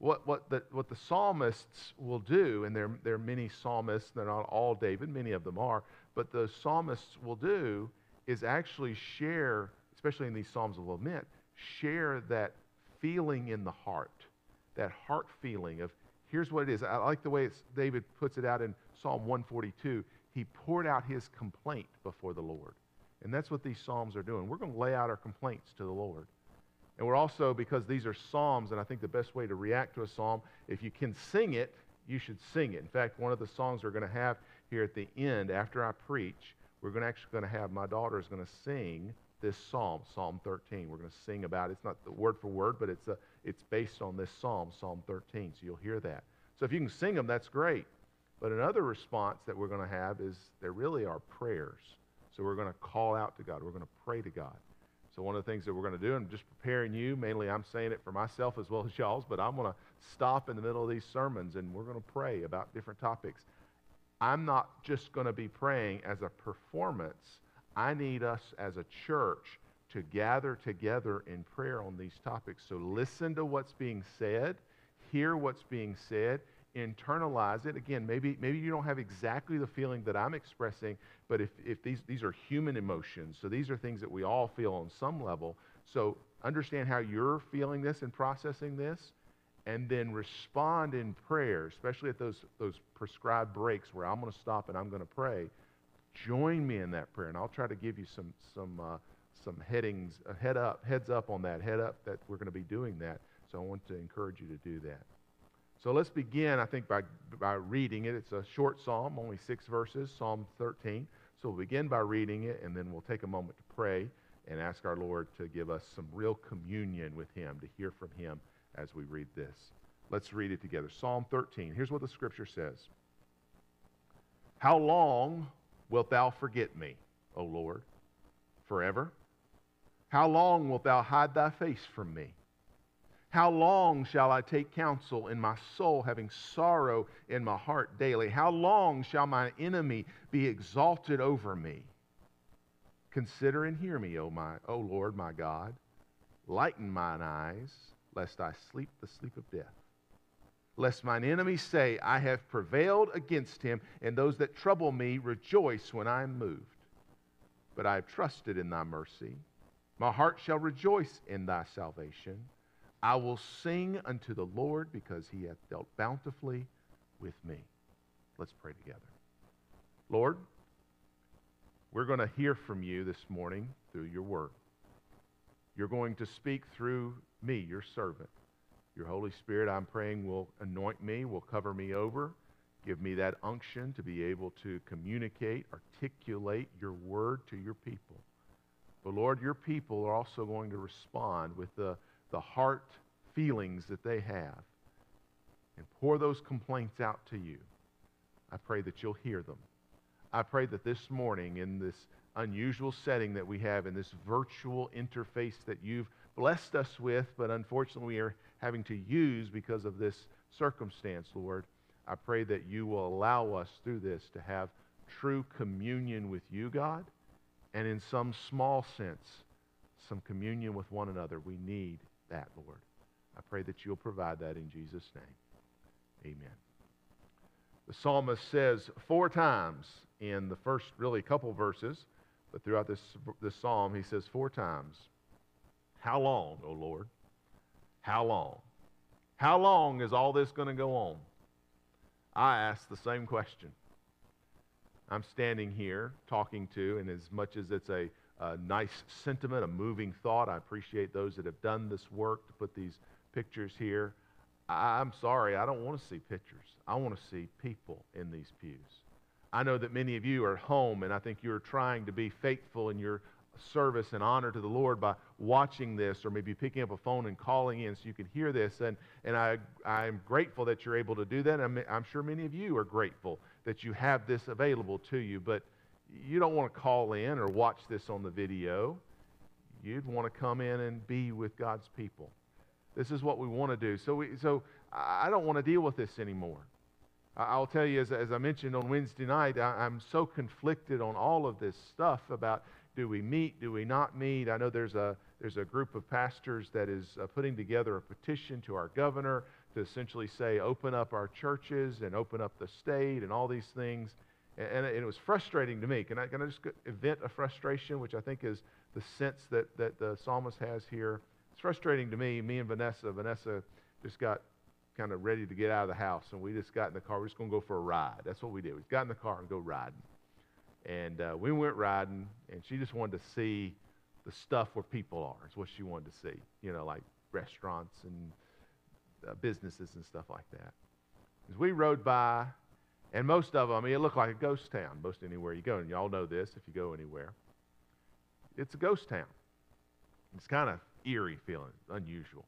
what, what, the, what the psalmists will do, and there, there are many psalmists, they're not all David, many of them are, but the psalmists will do is actually share, especially in these Psalms of Lament, share that feeling in the heart, that heart feeling of here's what it is. I like the way David puts it out in Psalm 142. He poured out his complaint before the Lord. And that's what these Psalms are doing. We're going to lay out our complaints to the Lord. And we're also, because these are psalms, and I think the best way to react to a psalm, if you can sing it, you should sing it. In fact, one of the songs we're going to have here at the end, after I preach, we're going to actually going to have my daughter is going to sing this psalm, Psalm 13. We're going to sing about it. It's not the word for word, but it's a, it's based on this psalm, Psalm 13. So you'll hear that. So if you can sing them, that's great. But another response that we're going to have is there really are prayers. So we're going to call out to God. We're going to pray to God. So one of the things that we're going to do, I'm just preparing you, mainly I'm saying it for myself as well as y'all's, but I'm going to stop in the middle of these sermons and we're going to pray about different topics. I'm not just going to be praying as a performance. I need us as a church to gather together in prayer on these topics. So listen to what's being said, hear what's being said, internalize it. Again, maybe, maybe you don't have exactly the feeling that I'm expressing, but if, if these, these are human emotions, so these are things that we all feel on some level. So understand how you're feeling this and processing this, and then respond in prayer, especially at those, those prescribed breaks where I'm going to stop and I'm going to pray. Join me in that prayer, and I'll try to give you some, some, uh, some headings, uh, head up, heads up on that, head up that we're going to be doing that. So I want to encourage you to do that. So let's begin, I think, by, by reading it. It's a short psalm, only six verses, Psalm 13. So we'll begin by reading it, and then we'll take a moment to pray and ask our Lord to give us some real communion with Him, to hear from Him as we read this. Let's read it together. Psalm 13. Here's what the scripture says How long wilt thou forget me, O Lord? Forever? How long wilt thou hide thy face from me? How long shall I take counsel in my soul, having sorrow in my heart daily? How long shall my enemy be exalted over me? Consider and hear me, O, my, o Lord my God. Lighten mine eyes, lest I sleep the sleep of death. Lest mine enemies say, I have prevailed against him, and those that trouble me rejoice when I am moved. But I have trusted in thy mercy. My heart shall rejoice in thy salvation. I will sing unto the Lord because he hath dealt bountifully with me. Let's pray together. Lord, we're going to hear from you this morning through your word. You're going to speak through me, your servant. Your Holy Spirit, I'm praying, will anoint me, will cover me over, give me that unction to be able to communicate, articulate your word to your people. But Lord, your people are also going to respond with the the heart feelings that they have and pour those complaints out to you. I pray that you'll hear them. I pray that this morning, in this unusual setting that we have, in this virtual interface that you've blessed us with, but unfortunately we are having to use because of this circumstance, Lord, I pray that you will allow us through this to have true communion with you, God, and in some small sense, some communion with one another. We need that, Lord. I pray that you'll provide that in Jesus' name. Amen. The psalmist says four times in the first, really, couple verses, but throughout this, this psalm, he says four times, How long, O Lord? How long? How long is all this going to go on? I ask the same question. I'm standing here talking to, and as much as it's a a nice sentiment, a moving thought. I appreciate those that have done this work to put these pictures here. I'm sorry, I don't want to see pictures. I want to see people in these pews. I know that many of you are at home, and I think you're trying to be faithful in your service and honor to the Lord by watching this or maybe picking up a phone and calling in so you can hear this. And, and I, I'm grateful that you're able to do that. I'm, I'm sure many of you are grateful that you have this available to you, but you don't want to call in or watch this on the video. You'd want to come in and be with God's people. This is what we want to do. So, we, so I don't want to deal with this anymore. I'll tell you, as, as I mentioned on Wednesday night, I, am so conflicted on all of this stuff about do we meet, do we not meet. I know there's a, there's a group of pastors that is uh, putting together a petition to our governor to essentially say, open up our churches and open up the state and all these things. And, it was frustrating to me. Can I, can I just vent a frustration, which I think is the sense that, that the psalmist has here? It's frustrating to me. Me and Vanessa, Vanessa just got kind of ready to get out of the house, and we just got in the car. We're just going to go for a ride. That's what we did. We got in the car and go riding. And uh, we went riding, and she just wanted to see the stuff where people are, It's what she wanted to see. You know, like restaurants and uh, businesses and stuff like that. As we rode by, and most of them, I mean, it looked like a ghost town, most anywhere you go. And y'all know this if you go anywhere. It's a ghost town. It's kind of eerie feeling, unusual.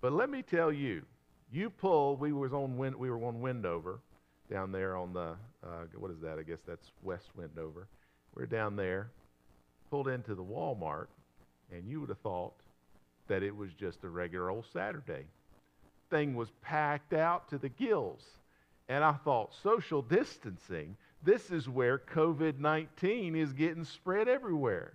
But let me tell you, you pull, we was on wind we were on Wendover, down there on the, uh, what is that? I guess that's West Wendover. We're down there, pulled into the Walmart, and you would have thought that it was just a regular old Saturday. Thing was packed out to the gills. And I thought, social distancing, this is where COVID 19 is getting spread everywhere.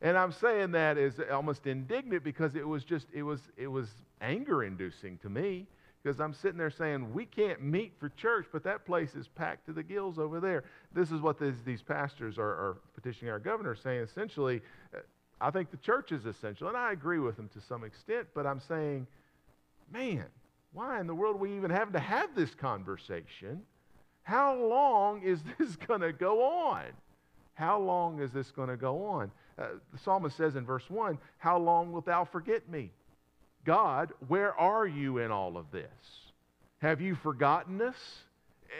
And I'm saying that as almost indignant because it was just, it was, it was anger inducing to me because I'm sitting there saying, we can't meet for church, but that place is packed to the gills over there. This is what this, these pastors are, are, petitioning our governor, saying essentially, uh, I think the church is essential. And I agree with them to some extent, but I'm saying, man, why in the world we even having to have this conversation? How long is this going to go on? How long is this going to go on? Uh, the psalmist says in verse 1, How long wilt thou forget me? God, where are you in all of this? Have you forgotten us?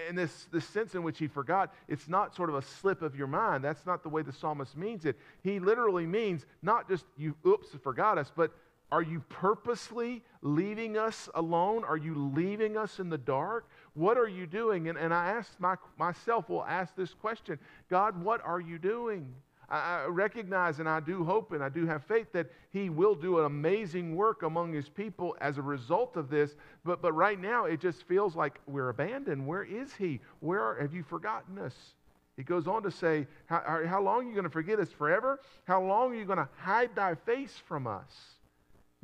And this, this sense in which he forgot, it's not sort of a slip of your mind. That's not the way the psalmist means it. He literally means not just you, oops, forgot us, but are you purposely leaving us alone? Are you leaving us in the dark? What are you doing? And, and I asked my, myself, will ask this question God, what are you doing? I recognize and I do hope and I do have faith that He will do an amazing work among His people as a result of this. But, but right now, it just feels like we're abandoned. Where is He? Where are, have you forgotten us? He goes on to say, How, how long are you going to forget us forever? How long are you going to hide thy face from us?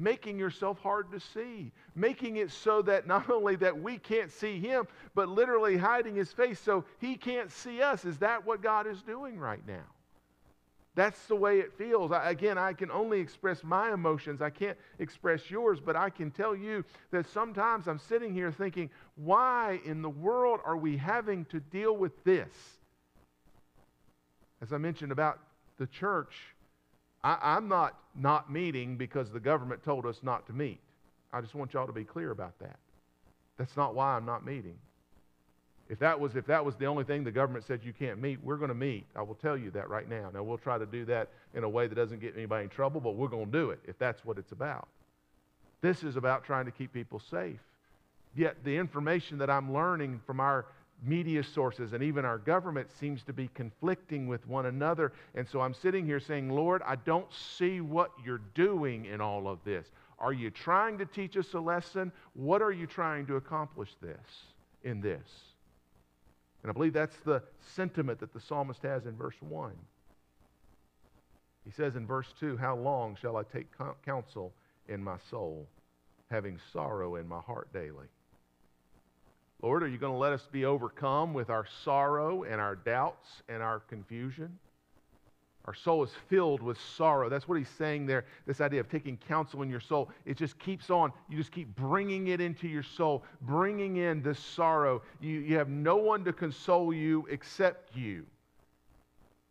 Making yourself hard to see, making it so that not only that we can't see him, but literally hiding his face so he can't see us. Is that what God is doing right now? That's the way it feels. I, again, I can only express my emotions. I can't express yours, but I can tell you that sometimes I'm sitting here thinking, why in the world are we having to deal with this? As I mentioned about the church, I, am not not meeting because the government told us not to meet. I just want y'all to be clear about that. That's not why I'm not meeting. If that was if that was the only thing the government said you can't meet, we're going to meet. I will tell you that right now. Now we'll try to do that in a way that doesn't get anybody in trouble, but we're going to do it if that's what it's about. This is about trying to keep people safe. Yet the information that I'm learning from our media sources and even our government seems to be conflicting with one another. And so I'm sitting here saying, Lord, I don't see what you're doing in all of this. Are you trying to teach us a lesson? What are you trying to accomplish this in this? And I believe that's the sentiment that the psalmist has in verse 1. He says in verse 2, How long shall I take counsel in my soul, having sorrow in my heart daily? Lord, are you going to let us be overcome with our sorrow and our doubts and our confusion? Our soul is filled with sorrow. That's what he's saying there. This idea of taking counsel in your soul. It just keeps on. You just keep bringing it into your soul, bringing in this sorrow. You, you have no one to console you except you.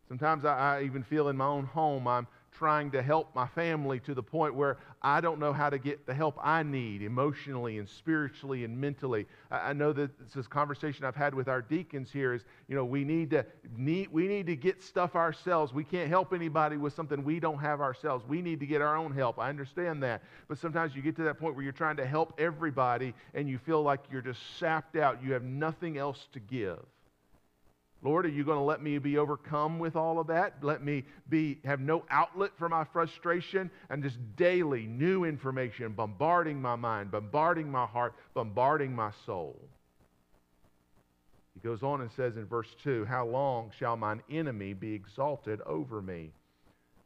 Sometimes I, I even feel in my own home I'm trying to help my family to the point where I don't know how to get the help I need emotionally and spiritually and mentally. I, know that this conversation I've had with our deacons here is, you know, we need to need, we need to get stuff ourselves. We can't help anybody with something we don't have ourselves. We need to get our own help. I understand that. But sometimes you get to that point where you're trying to help everybody and you feel like you're just sapped out. You have nothing else to give. Lord, are you going to let me be overcome with all of that? Let me be have no outlet for my frustration and just daily new information bombarding my mind, bombarding my heart, bombarding my soul. He goes on and says in verse 2, How long shall mine enemy be exalted over me?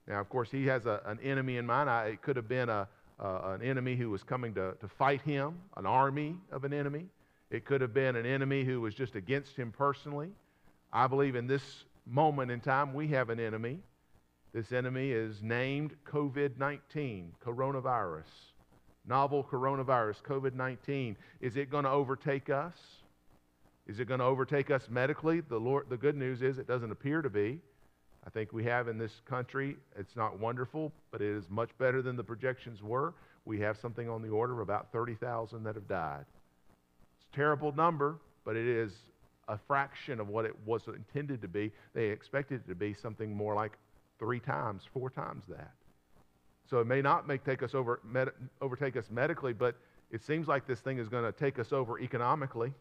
Now, of course, he has a, an enemy in mind. I, it could have been a, an enemy who was coming to, to fight him, an army of an enemy. It could have been an enemy who was just against him personally. I believe in this moment in time, we have an enemy. This enemy is named COVID 19, coronavirus. Novel coronavirus, COVID 19. Is it going to overtake us? Is it going to overtake us medically? The, Lord, the good news is it doesn't appear to be. I think we have in this country, it's not wonderful, but it is much better than the projections were. We have something on the order of about 30,000 that have died. It's a terrible number, but it is a fraction of what it was intended to be. They expected it to be something more like three times, four times that. So it may not make, take us over, med, overtake us medically, but it seems like this thing is going to take us over economically.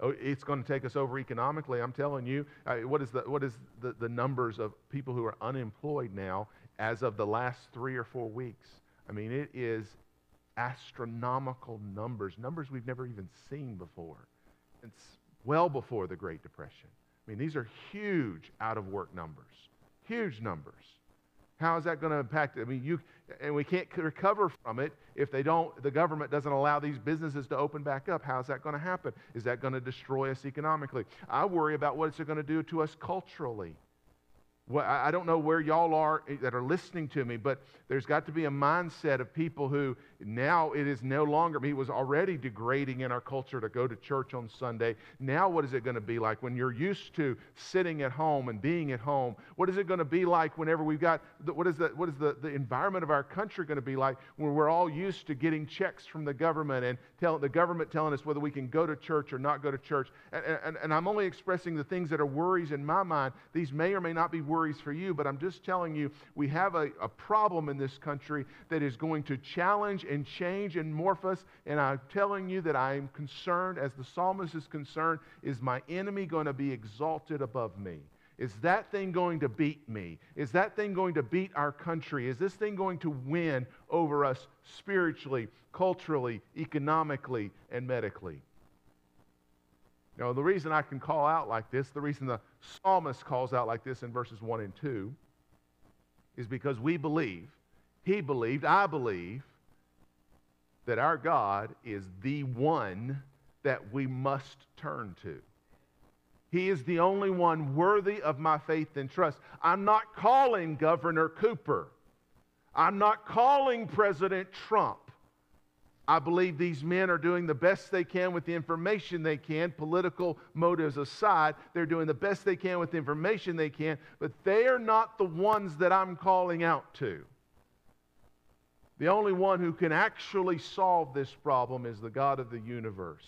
Oh, it's going to take us over economically. I'm telling you, what is, the, what is the, the numbers of people who are unemployed now as of the last three or four weeks? I mean, it is astronomical numbers, numbers we've never even seen before. It's well before the Great Depression. I mean, these are huge out of work numbers, huge numbers. How is that going to impact? I mean, you and we can't recover from it if they don't. The government doesn't allow these businesses to open back up. How is that going to happen? Is that going to destroy us economically? I worry about what it's going to do to us culturally. Well, I don't know where y'all are eh, that are listening to me, but there's got to be a mindset of people who now it is no longer, he was already degrading in our culture to go to church on Sunday. Now, what is it going to be like when you're used to sitting at home and being at home? What is it going to be like whenever we've got, what is, the, what is the, the environment of our country going to be like when we're all used to getting checks from the government and tell, the government telling us whether we can go to church or not go to church? And, and, and I'm only expressing the things that are worries in my mind. These may or may not be worries for you, but I'm just telling you we have a, a problem in this country that is going to challenge and change and morph us. And I'm telling you that I'm concerned, as the psalmist is concerned, is my enemy going to be exalted above me? Is that thing going to beat me? Is that thing going to beat our country? Is this thing going to win over us spiritually, culturally, economically, and medically? Now, the reason I can call out like this, the reason the psalmist calls out like this in verses 1 and 2, is because we believe, he believed, I believe, that our God is the one that we must turn to. He is the only one worthy of my faith and trust. I'm not calling Governor Cooper. I'm not calling President Trump. I believe these men are doing the best they can with the information they can, political motives aside. They're doing the best they can with the information they can, but they are not the ones that I'm calling out to. The only one who can actually solve this problem is the God of the universe.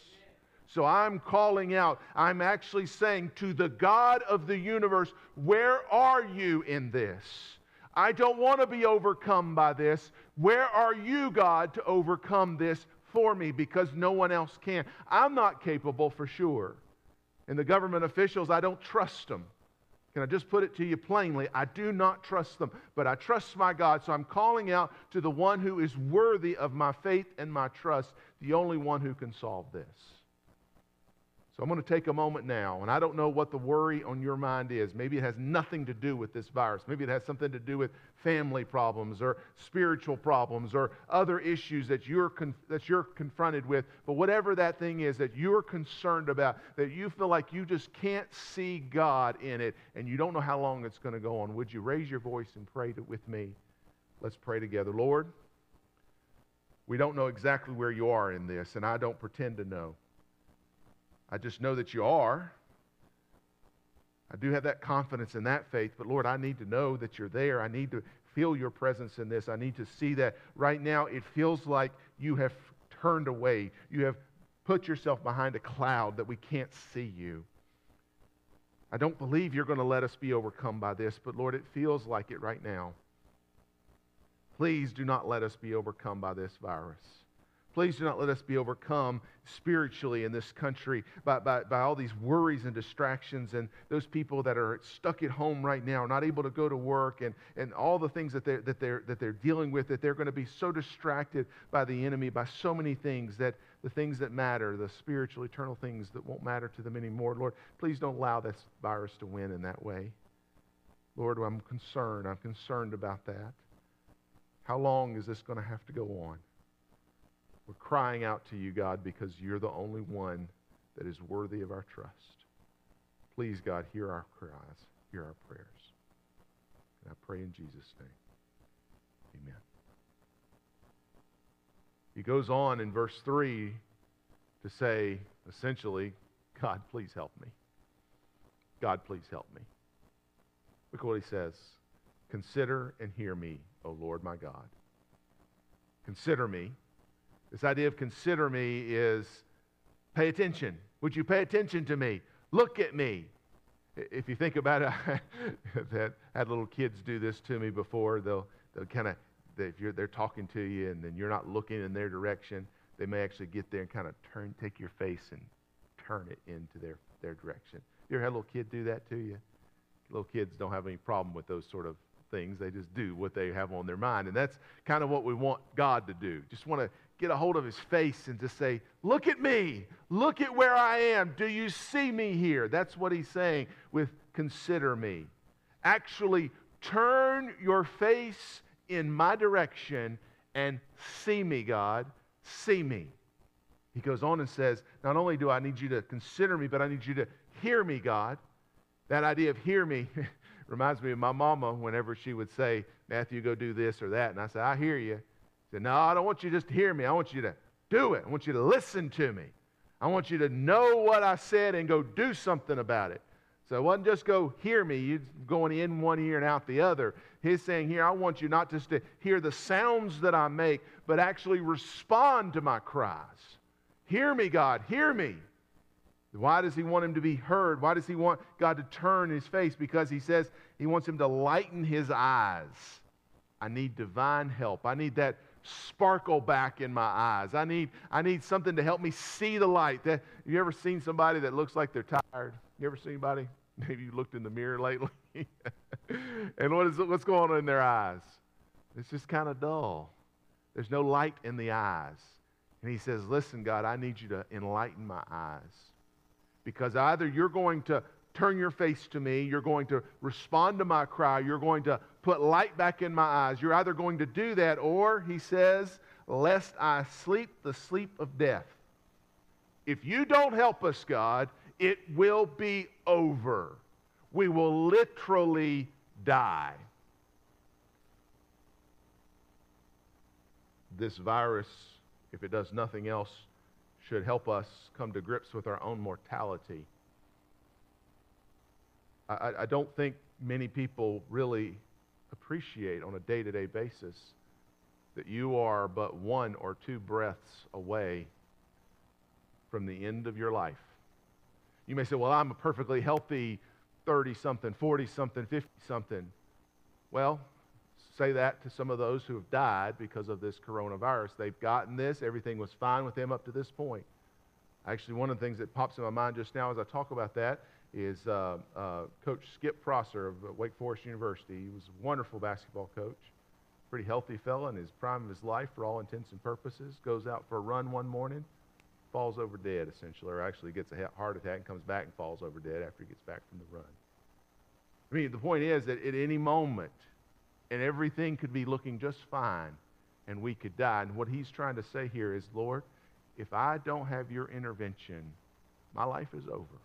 So I'm calling out, I'm actually saying to the God of the universe, where are you in this? I don't want to be overcome by this. Where are you, God, to overcome this for me because no one else can? I'm not capable for sure. And the government officials, I don't trust them. Can I just put it to you plainly? I do not trust them, but I trust my God. So I'm calling out to the one who is worthy of my faith and my trust, the only one who can solve this. So I'm going to take a moment now, and I don't know what the worry on your mind is. Maybe it has nothing to do with this virus. Maybe it has something to do with family problems or spiritual problems or other issues that you're, con- that you're confronted with. But whatever that thing is that you're concerned about, that you feel like you just can't see God in it, and you don't know how long it's going to go on, would you raise your voice and pray to, with me? Let's pray together. Lord, we don't know exactly where you are in this, and I don't pretend to know. I just know that you are. I do have that confidence and that faith, but Lord, I need to know that you're there. I need to feel your presence in this. I need to see that right now it feels like you have turned away. You have put yourself behind a cloud that we can't see you. I don't believe you're going to let us be overcome by this, but Lord, it feels like it right now. Please do not let us be overcome by this virus. Please do not let us be overcome spiritually in this country by, by, by, all these worries and distractions and those people that are stuck at home right now, not able to go to work, and, and all the things that they're, that, they're, that they're dealing with, that they're going to be so distracted by the enemy, by so many things, that the things that matter, the spiritual, eternal things that won't matter to them anymore. Lord, please don't allow this virus to win in that way. Lord, I'm concerned. I'm concerned about that. How long is this going to have to go on? We're crying out to you, God, because you're the only one that is worthy of our trust. Please, God, hear our cries, hear our prayers. And I pray in Jesus' name. Amen. He goes on in verse 3 to say, essentially, God, please help me. God, please help me. Look what he says. Consider and hear me, O Lord my God. Consider me this idea of consider me is pay attention. Would you pay attention to me? Look at me. If you think about it, I've had little kids do this to me before. They'll, they'll kind of, if you're, they're talking to you and then you're not looking in their direction, they may actually get there and kind of turn, take your face and turn it into their, their direction. You ever had a little kid do that to you? Little kids don't have any problem with those sort of things. They just do what they have on their mind. And that's kind of what we want God to do. Just want to get a hold of his face and just say, Look at me. Look at where I am. Do you see me here? That's what he's saying with consider me. Actually, turn your face in my direction and see me, God. See me. He goes on and says, Not only do I need you to consider me, but I need you to hear me, God. That idea of hear me reminds me of my mama whenever she would say, Matthew, go do this or that. And I said, I hear you said, No, I don't want you just to hear me. I want you to do it. I want you to listen to me. I want you to know what I said and go do something about it. So it wasn't just go hear me, you going in one ear and out the other. He's saying here, I want you not just to hear the sounds that I make, but actually respond to my cries. Hear me, God, hear me. Why does he want him to be heard? Why does he want God to turn his face? Because he says he wants him to lighten his eyes. I need divine help. I need that sparkle back in my eyes. I need, I need something to help me see the light. That, you ever seen somebody that looks like they're tired? You ever seen anybody? Maybe you looked in the mirror lately. and what is, what's going on in their eyes? It's just kind of dull. There's no light in the eyes. And he says, Listen, God, I need you to enlighten my eyes. Because either you're going to turn your face to me, you're going to respond to my cry, you're going to put light back in my eyes. You're either going to do that, or, he says, lest I sleep the sleep of death. If you don't help us, God, it will be over. We will literally die. This virus, if it does nothing else, should help us come to grips with our own mortality. I, I don't think many people really appreciate on a day to day basis that you are but one or two breaths away from the end of your life. You may say, Well, I'm a perfectly healthy 30 something, 40 something, 50 something. Well, say that to some of those who have died because of this coronavirus. They've gotten this, everything was fine with them up to this point. Actually, one of the things that pops in my mind just now as I talk about that is uh, uh, Coach Skip Prosser of Wake Forest University. He was a wonderful basketball coach, pretty healthy fellow in his prime of his life for all intents and purposes. Goes out for a run one morning, falls over dead essentially, or actually gets a heart attack and comes back and falls over dead after he gets back from the run. I mean, the point is that at any moment, and everything could be looking just fine, and we could die. And what he's trying to say here is, Lord, if I don't have your intervention, my life is over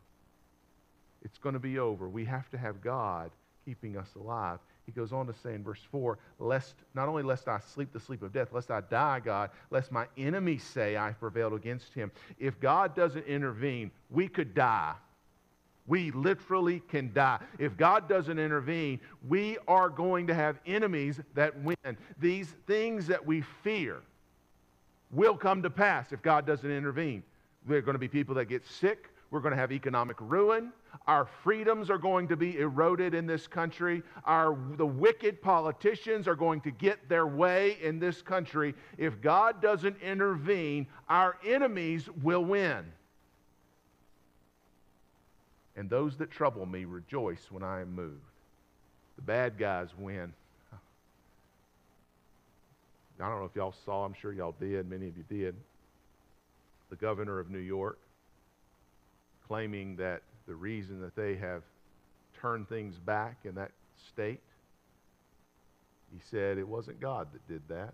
it's going to be over. We have to have God keeping us alive. He goes on to say in verse 4, lest not only lest I sleep the sleep of death, lest I die, God, lest my enemies say I prevailed against him. If God doesn't intervene, we could die. We literally can die. If God doesn't intervene, we are going to have enemies that win. These things that we fear will come to pass if God doesn't intervene. There are going to be people that get sick. We're going to have economic ruin. Our freedoms are going to be eroded in this country. Our, the wicked politicians are going to get their way in this country. If God doesn't intervene, our enemies will win. And those that trouble me rejoice when I am moved. The bad guys win. I don't know if y'all saw, I'm sure y'all did, many of you did. The governor of New York claiming that the reason that they have turned things back in that state, he said it wasn't God that did that.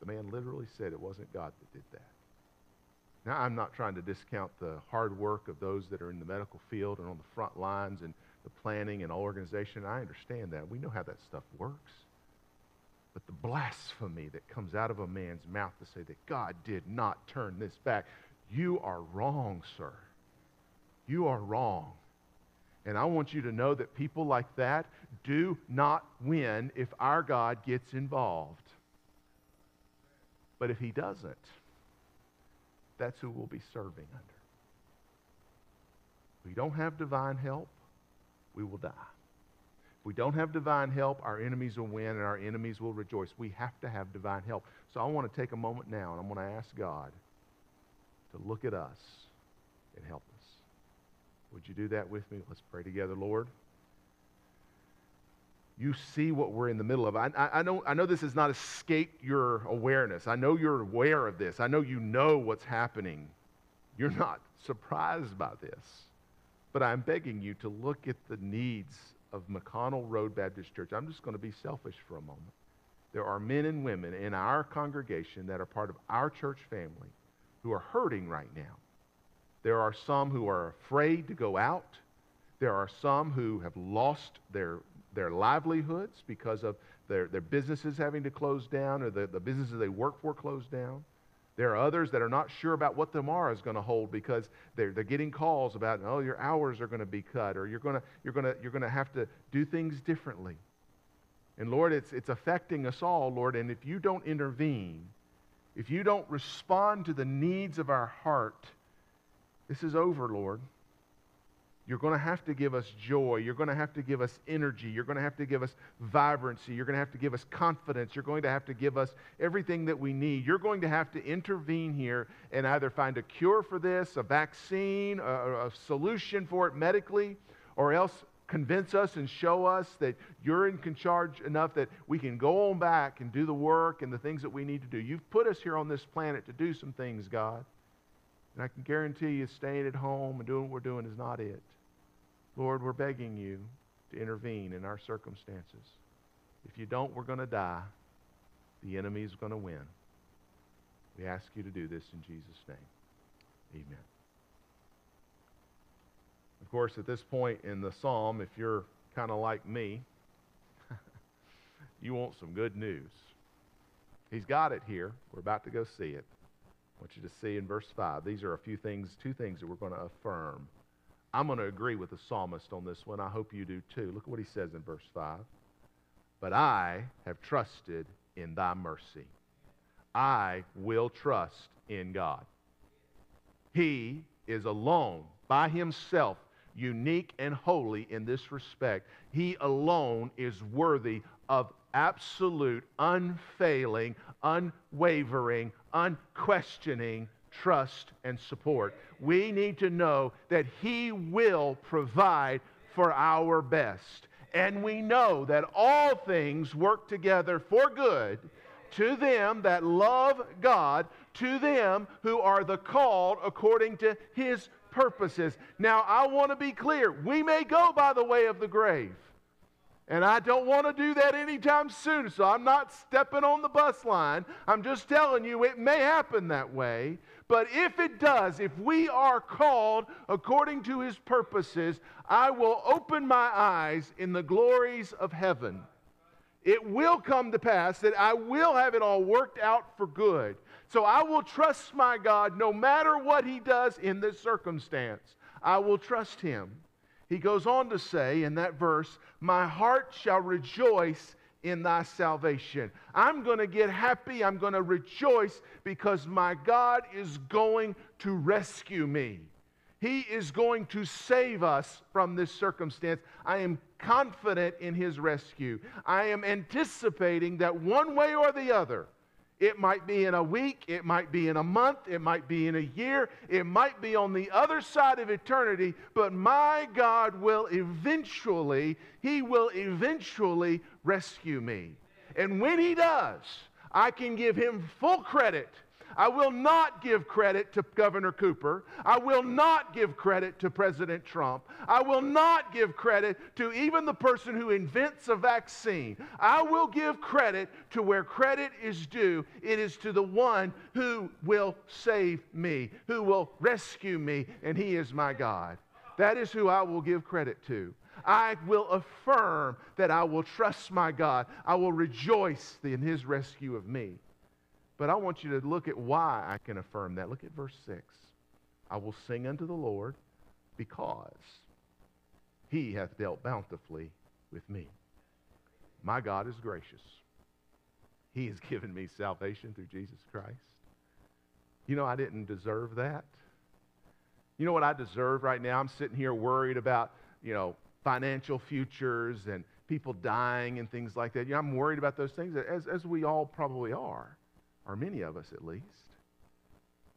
The man literally said it wasn't God that did that. Now, I'm not trying to discount the hard work of those that are in the medical field and on the front lines and the planning and organization. I understand that. We know how that stuff works. But the blasphemy that comes out of a man's mouth to say that God did not turn this back, you are wrong, sir. You are wrong. And I want you to know that people like that do not win if our God gets involved. But if he doesn't, that's who we'll be serving under. If we don't have divine help, we will die. If we don't have divine help, our enemies will win and our enemies will rejoice. We have to have divine help. So I want to take a moment now and I'm going to ask God to look at us and help us. Would you do that with me? Let's pray together, Lord you see what we're in the middle of. I, I, I, know, I know this has not escaped your awareness. I know you're aware of this. I know you know what's happening. You're not surprised by this. But I'm begging you to look at the needs of McConnell Road Baptist Church. I'm just going to be selfish for a moment. There are men and women in our congregation that are part of our church family who are hurting right now. There are some who are afraid to go out. There are some who have lost their their livelihoods because of their, their businesses having to close down or the, the businesses they work for closed down. There are others that are not sure about what tomorrow is going to hold because they're, they're getting calls about, oh, your hours are going to be cut or you're going you're to, you're to have to do things differently. And Lord, it's, it's affecting us all, Lord. And if you don't intervene, if you don't respond to the needs of our heart, this is over, Lord. You're going to have to give us joy. You're going to have to give us energy. You're going to have to give us vibrancy. You're going to have to give us confidence. You're going to have to give us everything that we need. You're going to have to intervene here and either find a cure for this, a vaccine, a, a solution for it medically, or else convince us and show us that you're in charge enough that we can go on back and do the work and the things that we need to do. You've put us here on this planet to do some things, God. And I can guarantee you staying at home and doing what we're doing is not it. Lord, we're begging you to intervene in our circumstances. If you don't, we're going to die. The enemy is going to win. We ask you to do this in Jesus' name. Amen. Of course, at this point in the psalm, if you're kind of like me, you want some good news. He's got it here. We're about to go see it. I want you to see in verse 5. These are a few things, two things that we're going to affirm I'm going to agree with the psalmist on this one. I hope you do too. Look at what he says in verse 5. But I have trusted in thy mercy. I will trust in God. He is alone, by himself, unique and holy in this respect. He alone is worthy of absolute, unfailing, unwavering, unquestioning trust, and support. We need to know that He will provide for our best. And we know that all things work together for good to them that love God, to them who are the called according to His purposes. Now, I want to be clear. We may go by the way of the grave. And I don't want to do that anytime soon, so I'm not stepping on the bus line. I'm just telling you it may happen that way. But if it does, if we are called according to his purposes, I will open my eyes in the glories of heaven. It will come to pass that I will have it all worked out for good So I will trust my God no matter what he does in this circumstance. I will trust him. He goes on to say in that verse, My heart shall rejoice in thy salvation. I'm going to get happy. I'm going to rejoice because my God is going to rescue me. He is going to save us from this circumstance. I am confident in his rescue. I am anticipating that one way or the other, it might be in a week, it might be in a month, it might be in a year, it might be on the other side of eternity, but my God will eventually, He will eventually rescue me. And when He does, I can give Him full credit I will not give credit to Governor Cooper. I will not give credit to President Trump. I will not give credit to even the person who invents a vaccine. I will give credit to where credit is due. It is to the one who will save me, who will rescue me, and he is my God. That is who I will give credit to. I will affirm that I will trust my God. I will rejoice in his rescue of me. But I want you to look at why I can affirm that. Look at verse 6. I will sing unto the Lord because he hath dealt bountifully with me. My God is gracious. He has given me salvation through Jesus Christ. You know, I didn't deserve that. You know what I deserve right now? I'm sitting here worried about, you know, financial futures and people dying and things like that. You know, I'm worried about those things, as, as we all probably are or many of us at least.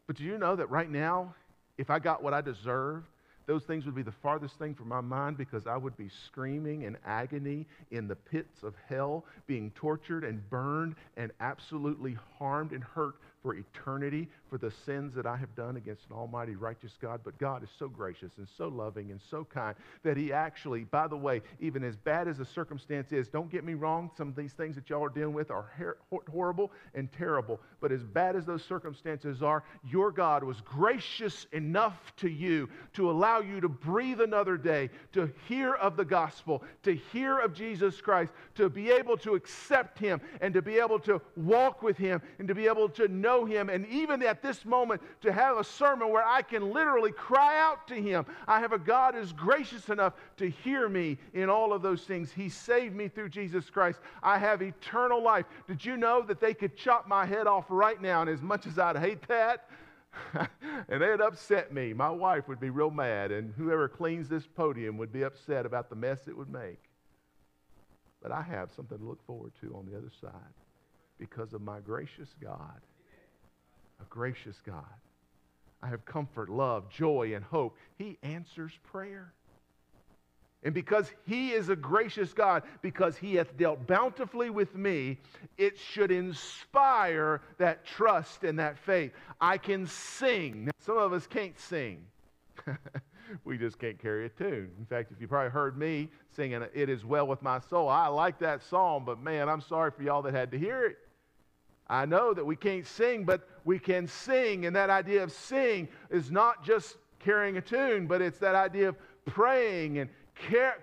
But do you know that right now, if I got what I deserved, those things would be the farthest thing from my mind because I would be screaming in agony in the pits of hell, being tortured and burned and absolutely harmed and hurt for eternity for the sins that I have done against an almighty righteous God. But God is so gracious and so loving and so kind that He actually, by the way, even as bad as the circumstance is, don't get me wrong, some of these things that y'all are dealing with are horrible and terrible. But as bad as those circumstances are, your God was gracious enough to you to allow you to breathe another day, to hear of the gospel, to hear of Jesus Christ, to be able to accept Him, and to be able to walk with Him, and to be able to know know Him. And even at this moment, to have a sermon where I can literally cry out to Him. I have a God who's gracious enough to hear me in all of those things. He saved me through Jesus Christ. I have eternal life. Did you know that they could chop my head off right now? And as much as I'd hate that, and they'd upset me. My wife would be real mad, and whoever cleans this podium would be upset about the mess it would make. But I have something to look forward to on the other side because of my gracious God a gracious God. I have comfort, love, joy, and hope. He answers prayer. And because he is a gracious God, because he hath dealt bountifully with me, it should inspire that trust and that faith. I can sing. Now, some of us can't sing. we just can't carry a tune. In fact, if you probably heard me singing It Is Well With My Soul, I like that song, but man, I'm sorry for y'all that had to hear it. I know that we can't sing, but we can sing. And that idea of sing is not just carrying a tune, but it's that idea of praying and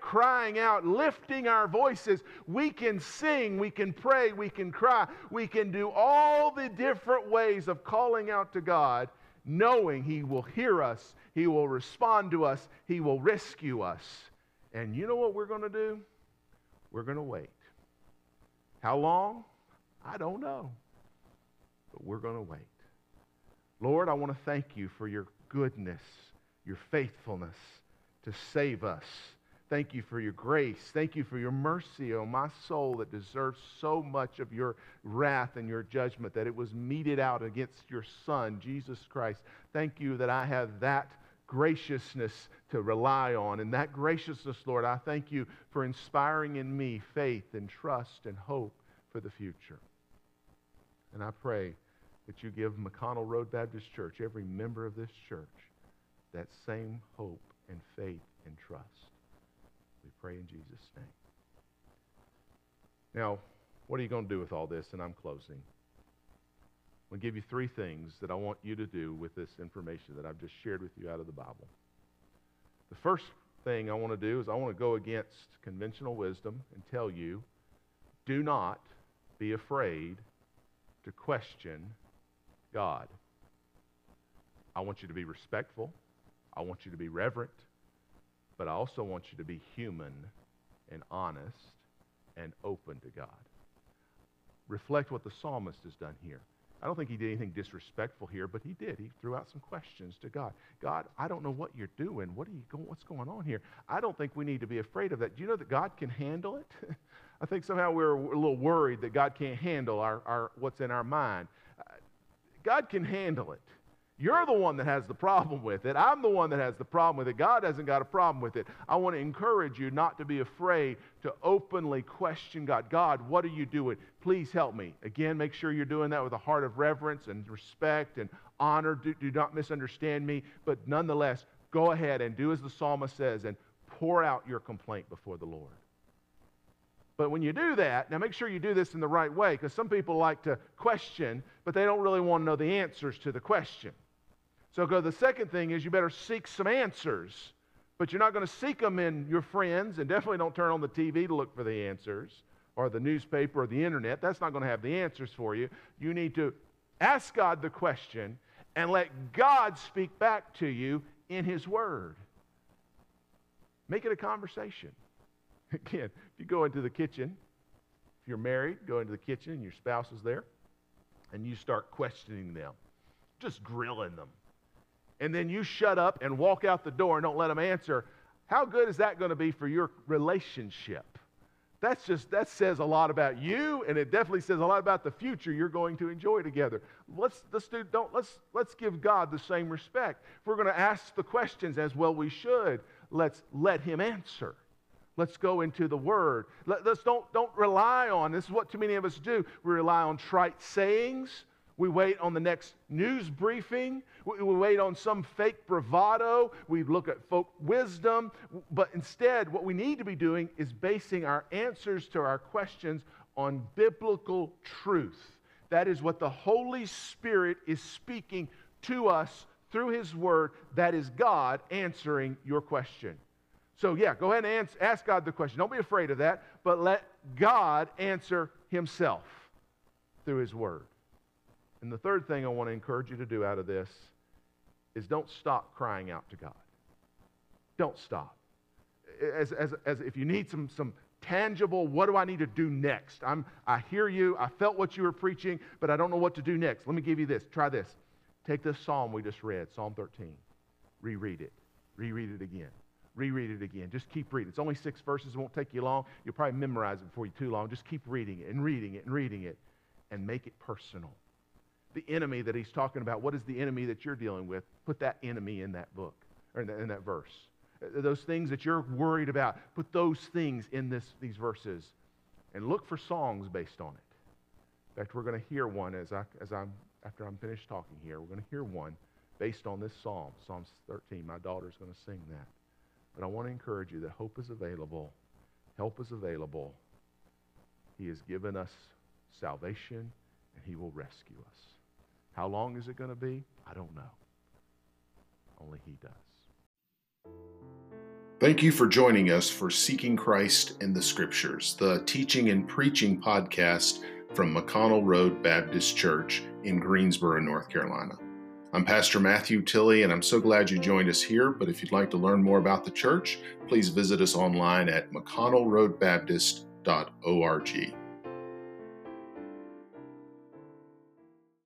crying out, lifting our voices. We can sing, we can pray, we can cry, we can do all the different ways of calling out to God, knowing He will hear us, He will respond to us, He will rescue us. And you know what we're going to do? We're going to wait. How long? I don't know but we're going to wait. Lord, I want to thank you for your goodness, your faithfulness to save us. Thank you for your grace. Thank you for your mercy on oh, my soul that deserves so much of your wrath and your judgment, that it was meted out against your Son, Jesus Christ. Thank you that I have that graciousness to rely on. And that graciousness, Lord, I thank you for inspiring in me faith and trust and hope for the future. And I pray that you give McConnell Road Baptist Church, every member of this church, that same hope and faith and trust. We pray in Jesus' name. Now, what are you going to do with all this? And I'm closing. I'm going to give you three things that I want you to do with this information that I've just shared with you out of the Bible. The first thing I want to do is I want to go against conventional wisdom and tell you do not be afraid to question God. I want you to be respectful. I want you to be reverent. But I also want you to be human and honest and open to God. Reflect what the psalmist has done here. I don't think he did anything disrespectful here, but he did. He threw out some questions to God. God, I don't know what you're doing. What are you going, what's going on here? I don't think we need to be afraid of that. Do you know that God can handle it? I think somehow we're a little worried that God can't handle our, our, what's in our mind. God can handle it. You're the one that has the problem with it. I'm the one that has the problem with it. God hasn't got a problem with it. I want to encourage you not to be afraid to openly question God. God, what are you doing? Please help me. Again, make sure you're doing that with a heart of reverence and respect and honor. Do, do not misunderstand me. But nonetheless, go ahead and do as the psalmist says and pour out your complaint before the Lord. But when you do that, now make sure you do this in the right way because some people like to question, but they don't really want to know the answers to the question. So go, the second thing is you better seek some answers, but you're not going to seek them in your friends, and definitely don't turn on the TV to look for the answers or the newspaper or the internet. That's not going to have the answers for you. You need to ask God the question and let God speak back to you in His Word. Make it a conversation. Again, if you go into the kitchen, if you're married, go into the kitchen and your spouse is there, and you start questioning them, just grilling them. And then you shut up and walk out the door and don't let them answer. How good is that going to be for your relationship? That's just that says a lot about you, and it definitely says a lot about the future you're going to enjoy together. Let's let's do don't let's let's give God the same respect. If we're going to ask the questions as well we should, let's let him answer. Let's go into the Word. Let, us don't, don't rely on, this is what too many of us do. We rely on trite sayings. We wait on the next news briefing. We, we wait on some fake bravado. We look at folk wisdom. But instead, what we need to be doing is basing our answers to our questions on biblical truth. That is what the Holy Spirit is speaking to us through His Word. That is God answering your question. So, yeah, go ahead and ask God the question. Don't be afraid of that, but let God answer Himself through His Word. And the third thing I want to encourage you to do out of this is don't stop crying out to God. Don't stop. As, as, as if you need some, some tangible, what do I need to do next? I'm, I hear you. I felt what you were preaching, but I don't know what to do next. Let me give you this. Try this. Take this psalm we just read, Psalm 13. Reread it. Reread it again reread it again. Just keep reading. It's only six verses. It won't take you long. You'll probably memorize it before you too long. Just keep reading it and reading it and reading it and make it personal. The enemy that he's talking about, what is the enemy that you're dealing with? Put that enemy in that book or in that, in that verse. Uh, those things that you're worried about, put those things in this, these verses and look for songs based on it. In fact, we're going to hear one as, I, as I'm, after I'm finished talking here. We're going to hear one based on this psalm, Psalms 13. My daughter's going to sing that. But I want to encourage you that hope is available, help is available. He has given us salvation, and He will rescue us. How long is it going to be? I don't know. Only He does. Thank you for joining us for Seeking Christ in the Scriptures, the teaching and preaching podcast from McConnell Road Baptist Church in Greensboro, North Carolina. I'm Pastor Matthew Tilley, and I'm so glad you joined us here. But if you'd like to learn more about the church, please visit us online at mcconnellroadbaptist.org.